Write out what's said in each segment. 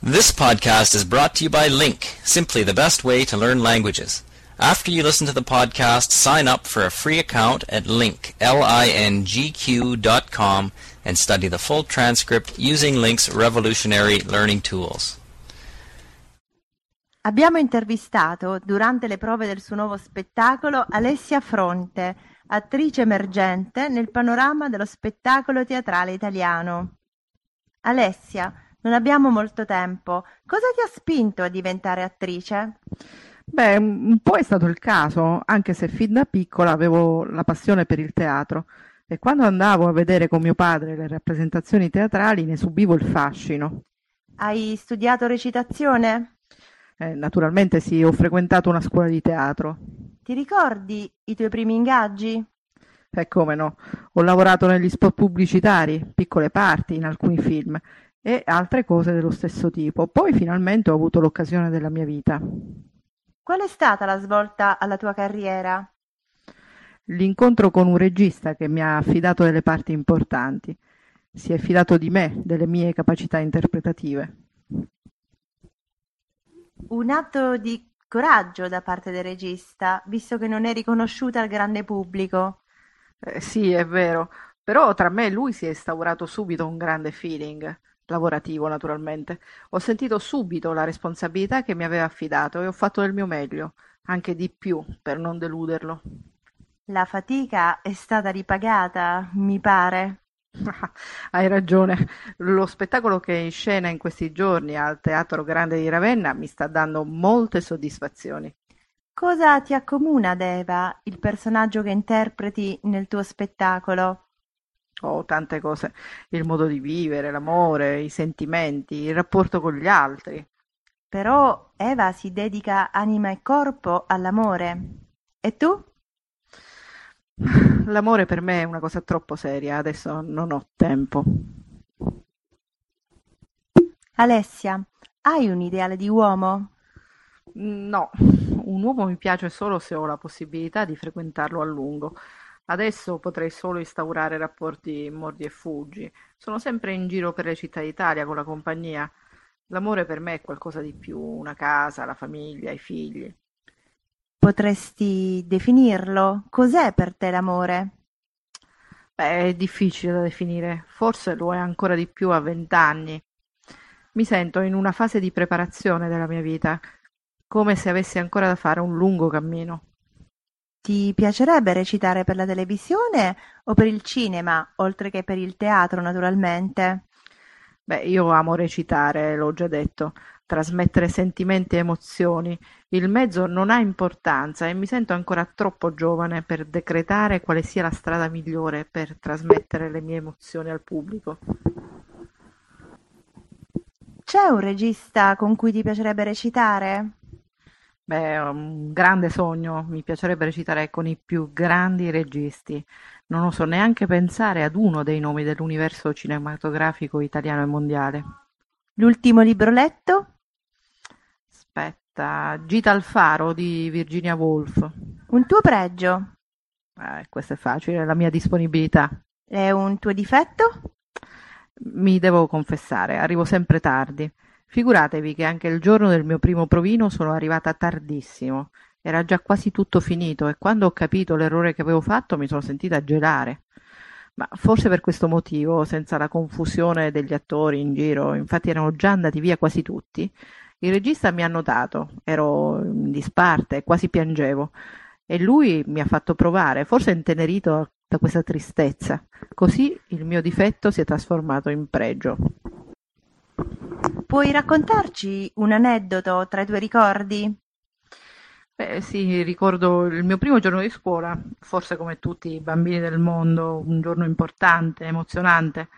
This podcast is brought to you by Link, simply the best way to learn languages. After you listen to the podcast, sign up for a free account at link, L-I-N-G-Q and study the full transcript using Link's revolutionary learning tools. Abbiamo intervistato, durante le prove del suo nuovo spettacolo, Alessia Fronte, attrice emergente nel panorama dello spettacolo teatrale italiano. Alessia, non abbiamo molto tempo. Cosa ti ha spinto a diventare attrice? Beh, un po' è stato il caso, anche se fin da piccola avevo la passione per il teatro e quando andavo a vedere con mio padre le rappresentazioni teatrali ne subivo il fascino. Hai studiato recitazione? Eh, naturalmente sì, ho frequentato una scuola di teatro. Ti ricordi i tuoi primi ingaggi? E come no, ho lavorato negli spot pubblicitari, piccole parti in alcuni film e altre cose dello stesso tipo. Poi finalmente ho avuto l'occasione della mia vita. Qual è stata la svolta alla tua carriera? L'incontro con un regista che mi ha affidato delle parti importanti. Si è fidato di me, delle mie capacità interpretative. Un atto di coraggio da parte del regista, visto che non è riconosciuta al grande pubblico. Eh, sì, è vero, però tra me e lui si è instaurato subito un grande feeling lavorativo naturalmente. Ho sentito subito la responsabilità che mi aveva affidato e ho fatto del mio meglio, anche di più, per non deluderlo. La fatica è stata ripagata, mi pare. Hai ragione, lo spettacolo che è in scena in questi giorni al Teatro Grande di Ravenna mi sta dando molte soddisfazioni. Cosa ti accomuna, Deva, il personaggio che interpreti nel tuo spettacolo? Oh, tante cose, il modo di vivere, l'amore, i sentimenti, il rapporto con gli altri. Però Eva si dedica anima e corpo all'amore. E tu? L'amore per me è una cosa troppo seria, adesso non ho tempo. Alessia, hai un ideale di uomo? No, un uomo mi piace solo se ho la possibilità di frequentarlo a lungo. Adesso potrei solo instaurare rapporti mordi e fuggi. Sono sempre in giro per le città d'Italia con la compagnia. L'amore per me è qualcosa di più, una casa, la famiglia, i figli. Potresti definirlo? Cos'è per te l'amore? Beh, è difficile da definire, forse lo è ancora di più a vent'anni. Mi sento in una fase di preparazione della mia vita, come se avessi ancora da fare un lungo cammino. Ti piacerebbe recitare per la televisione o per il cinema, oltre che per il teatro, naturalmente? Beh, io amo recitare, l'ho già detto, trasmettere sentimenti e emozioni. Il mezzo non ha importanza e mi sento ancora troppo giovane per decretare quale sia la strada migliore per trasmettere le mie emozioni al pubblico. C'è un regista con cui ti piacerebbe recitare? Beh, è un grande sogno, mi piacerebbe recitare con i più grandi registi. Non oso neanche pensare ad uno dei nomi dell'universo cinematografico italiano e mondiale. L'ultimo libro letto? Aspetta, Gita al faro di Virginia Woolf. Un tuo pregio? Eh, questo è facile, la mia disponibilità. È un tuo difetto? Mi devo confessare, arrivo sempre tardi. Figuratevi che anche il giorno del mio primo provino sono arrivata tardissimo. Era già quasi tutto finito e quando ho capito l'errore che avevo fatto mi sono sentita gelare. Ma forse per questo motivo, senza la confusione degli attori in giro, infatti erano già andati via quasi tutti, il regista mi ha notato, ero in disparte, quasi piangevo, e lui mi ha fatto provare, forse intenerito da questa tristezza. Così il mio difetto si è trasformato in pregio. Puoi raccontarci un aneddoto tra i tuoi ricordi? Beh, sì, ricordo il mio primo giorno di scuola, forse come tutti i bambini del mondo, un giorno importante, emozionante.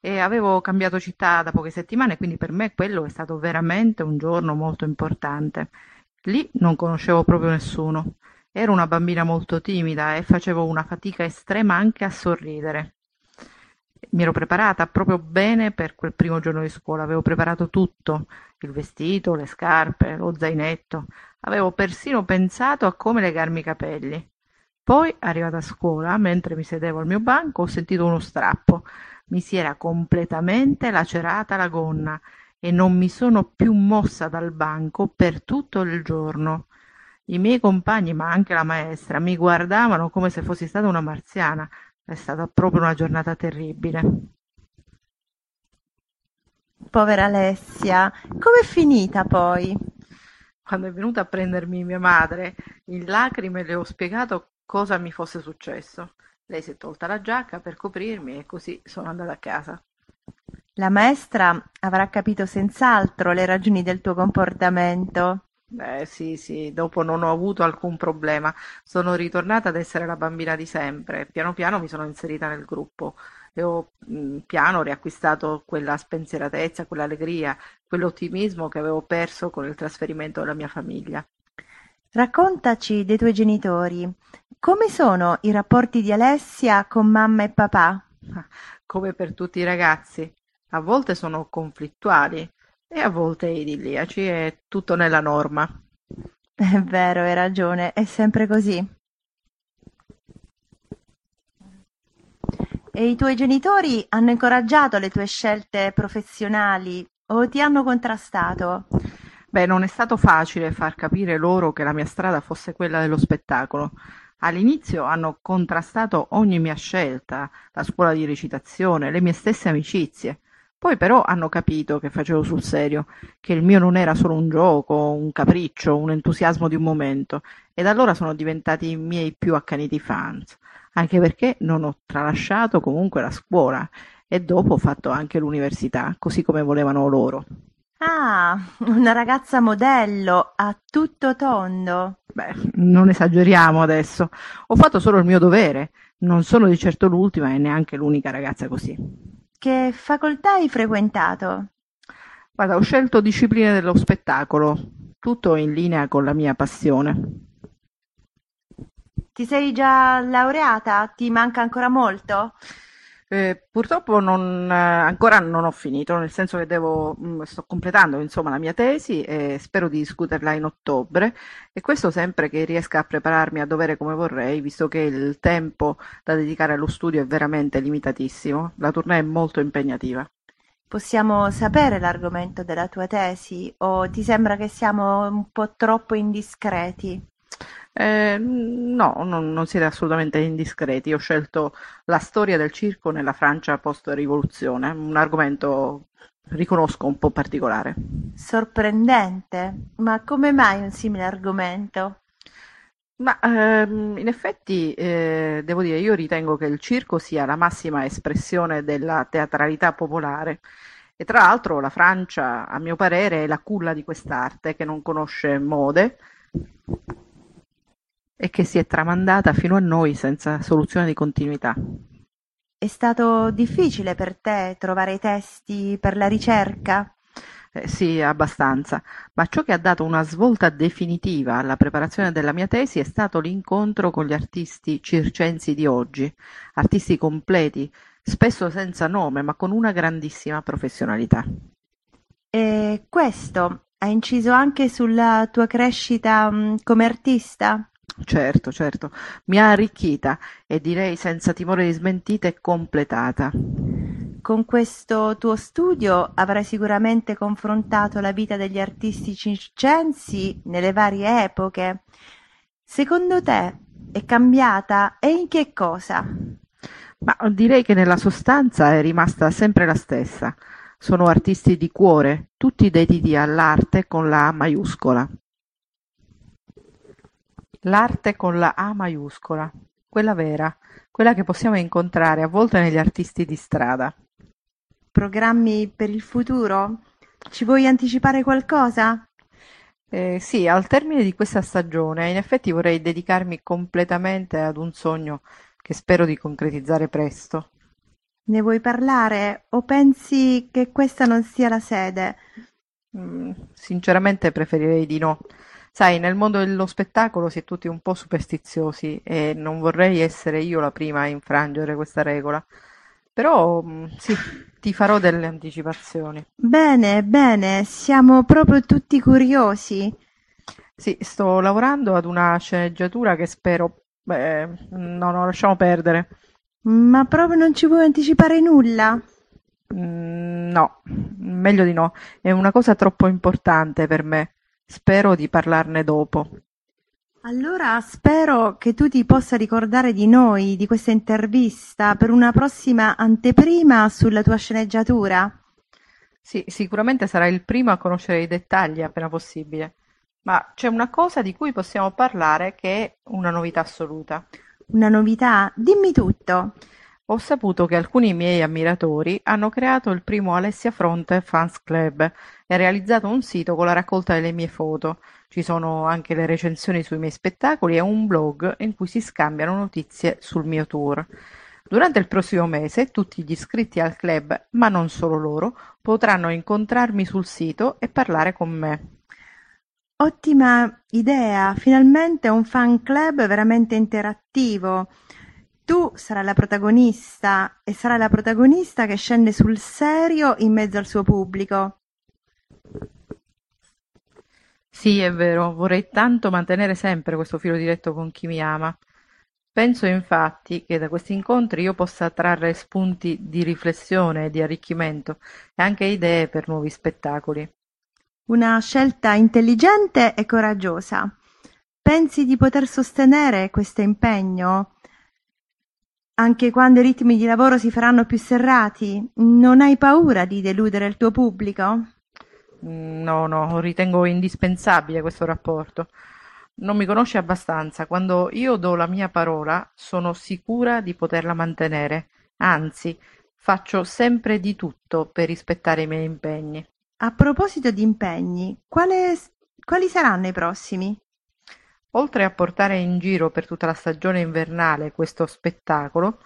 E avevo cambiato città da poche settimane, quindi per me quello è stato veramente un giorno molto importante. Lì non conoscevo proprio nessuno. Ero una bambina molto timida e facevo una fatica estrema anche a sorridere mi ero preparata proprio bene per quel primo giorno di scuola, avevo preparato tutto, il vestito, le scarpe, lo zainetto, avevo persino pensato a come legarmi i capelli. Poi, arrivata a scuola, mentre mi sedevo al mio banco, ho sentito uno strappo. Mi si era completamente lacerata la gonna e non mi sono più mossa dal banco per tutto il giorno. I miei compagni, ma anche la maestra, mi guardavano come se fossi stata una marziana. È stata proprio una giornata terribile. Povera Alessia, com'è finita poi? Quando è venuta a prendermi mia madre, in lacrime le ho spiegato cosa mi fosse successo. Lei si è tolta la giacca per coprirmi e così sono andata a casa. La maestra avrà capito senz'altro le ragioni del tuo comportamento. Eh sì, sì, dopo non ho avuto alcun problema. Sono ritornata ad essere la bambina di sempre. Piano piano mi sono inserita nel gruppo e ho mh, piano riacquistato quella spensieratezza, quell'allegria, quell'ottimismo che avevo perso con il trasferimento della mia famiglia. Raccontaci dei tuoi genitori. Come sono i rapporti di Alessia con mamma e papà? Come per tutti i ragazzi, a volte sono conflittuali e a volte idilliaci, è tutto nella norma. È vero, hai ragione, è sempre così. E i tuoi genitori hanno incoraggiato le tue scelte professionali o ti hanno contrastato? Beh, non è stato facile far capire loro che la mia strada fosse quella dello spettacolo. All'inizio hanno contrastato ogni mia scelta, la scuola di recitazione, le mie stesse amicizie. Poi però hanno capito che facevo sul serio, che il mio non era solo un gioco, un capriccio, un entusiasmo di un momento, e da allora sono diventati i miei più accaniti fans, anche perché non ho tralasciato comunque la scuola e dopo ho fatto anche l'università, così come volevano loro. Ah, una ragazza modello a tutto tondo. Beh, non esageriamo adesso. Ho fatto solo il mio dovere. Non sono di certo l'ultima e neanche l'unica ragazza così. Che facoltà hai frequentato? Guarda, ho scelto discipline dello spettacolo, tutto in linea con la mia passione. Ti sei già laureata? Ti manca ancora molto? Eh, purtroppo non, eh, ancora non ho finito, nel senso che devo, mm, sto completando insomma, la mia tesi e spero di discuterla in ottobre e questo sempre che riesca a prepararmi a dovere come vorrei, visto che il tempo da dedicare allo studio è veramente limitatissimo. La tournée è molto impegnativa. Possiamo sapere l'argomento della tua tesi o ti sembra che siamo un po' troppo indiscreti? Eh, no, non, non siete assolutamente indiscreti. Ho scelto la storia del circo nella Francia post-rivoluzione, un argomento riconosco un po' particolare. Sorprendente, ma come mai un simile argomento? Ma ehm, in effetti eh, devo dire, io ritengo che il circo sia la massima espressione della teatralità popolare e tra l'altro la Francia, a mio parere, è la culla di quest'arte che non conosce mode e che si è tramandata fino a noi senza soluzione di continuità. È stato difficile per te trovare i testi per la ricerca? Eh, sì, abbastanza, ma ciò che ha dato una svolta definitiva alla preparazione della mia tesi è stato l'incontro con gli artisti circensi di oggi, artisti completi, spesso senza nome, ma con una grandissima professionalità. E questo ha inciso anche sulla tua crescita mm, come artista? Certo, certo, mi ha arricchita e direi senza timore di smentite completata. Con questo tuo studio avrai sicuramente confrontato la vita degli artisti circensi nelle varie epoche. Secondo te è cambiata e in che cosa? Ma direi che nella sostanza è rimasta sempre la stessa. Sono artisti di cuore, tutti dediti all'arte con la A maiuscola. L'arte con la A maiuscola, quella vera, quella che possiamo incontrare a volte negli artisti di strada. Programmi per il futuro? Ci vuoi anticipare qualcosa? Eh, sì, al termine di questa stagione, in effetti vorrei dedicarmi completamente ad un sogno che spero di concretizzare presto. Ne vuoi parlare o pensi che questa non sia la sede? Mm, sinceramente preferirei di no. Sai, nel mondo dello spettacolo si è tutti un po' superstiziosi e non vorrei essere io la prima a infrangere questa regola. Però mm, sì, ti farò delle anticipazioni. Bene, bene, siamo proprio tutti curiosi. Sì, sto lavorando ad una sceneggiatura che spero... Beh, no, no, lasciamo perdere. Ma proprio non ci vuoi anticipare nulla? Mm, no, meglio di no. È una cosa troppo importante per me. Spero di parlarne dopo. Allora spero che tu ti possa ricordare di noi, di questa intervista, per una prossima anteprima sulla tua sceneggiatura. Sì, sicuramente sarai il primo a conoscere i dettagli appena possibile. Ma c'è una cosa di cui possiamo parlare che è una novità assoluta. Una novità? Dimmi tutto. Ho saputo che alcuni miei ammiratori hanno creato il primo Alessia Fronte Fans Club e realizzato un sito con la raccolta delle mie foto. Ci sono anche le recensioni sui miei spettacoli e un blog in cui si scambiano notizie sul mio tour. Durante il prossimo mese tutti gli iscritti al club, ma non solo loro, potranno incontrarmi sul sito e parlare con me. Ottima idea, finalmente un fan club veramente interattivo tu sarai la protagonista e sarai la protagonista che scende sul serio in mezzo al suo pubblico. Sì, è vero, vorrei tanto mantenere sempre questo filo diretto con chi mi ama. Penso infatti che da questi incontri io possa trarre spunti di riflessione e di arricchimento e anche idee per nuovi spettacoli. Una scelta intelligente e coraggiosa. Pensi di poter sostenere questo impegno? Anche quando i ritmi di lavoro si faranno più serrati, non hai paura di deludere il tuo pubblico? Mm, no, no, ritengo indispensabile questo rapporto. Non mi conosci abbastanza. Quando io do la mia parola, sono sicura di poterla mantenere. Anzi, faccio sempre di tutto per rispettare i miei impegni. A proposito di impegni, quale, quali saranno i prossimi? Oltre a portare in giro per tutta la stagione invernale questo spettacolo,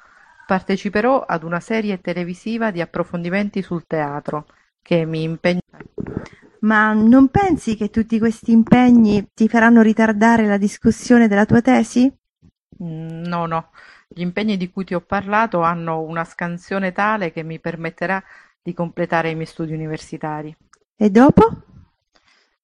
parteciperò ad una serie televisiva di approfondimenti sul teatro, che mi impegna. Ma non pensi che tutti questi impegni ti faranno ritardare la discussione della tua tesi? Mm, no, no. Gli impegni di cui ti ho parlato hanno una scansione tale che mi permetterà di completare i miei studi universitari. E dopo?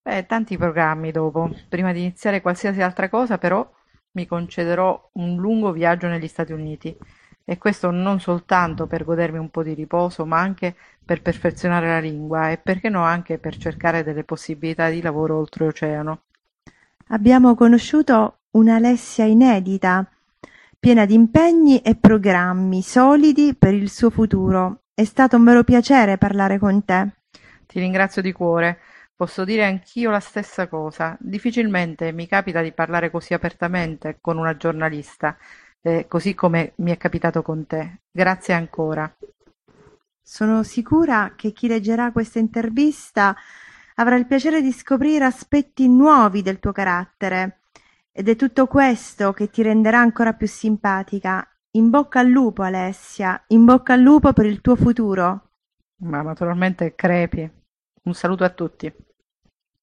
Beh, tanti programmi dopo. Prima di iniziare qualsiasi altra cosa, però, mi concederò un lungo viaggio negli Stati Uniti. E questo non soltanto per godermi un po' di riposo, ma anche per perfezionare la lingua e perché no anche per cercare delle possibilità di lavoro oltreoceano. Abbiamo conosciuto un'Alessia inedita, piena di impegni e programmi solidi per il suo futuro. È stato un vero piacere parlare con te. Ti ringrazio di cuore. Posso dire anch'io la stessa cosa. Difficilmente mi capita di parlare così apertamente con una giornalista, eh, così come mi è capitato con te. Grazie ancora. Sono sicura che chi leggerà questa intervista avrà il piacere di scoprire aspetti nuovi del tuo carattere. Ed è tutto questo che ti renderà ancora più simpatica. In bocca al lupo, Alessia, in bocca al lupo per il tuo futuro. Ma naturalmente crepi. Un saluto a tutti.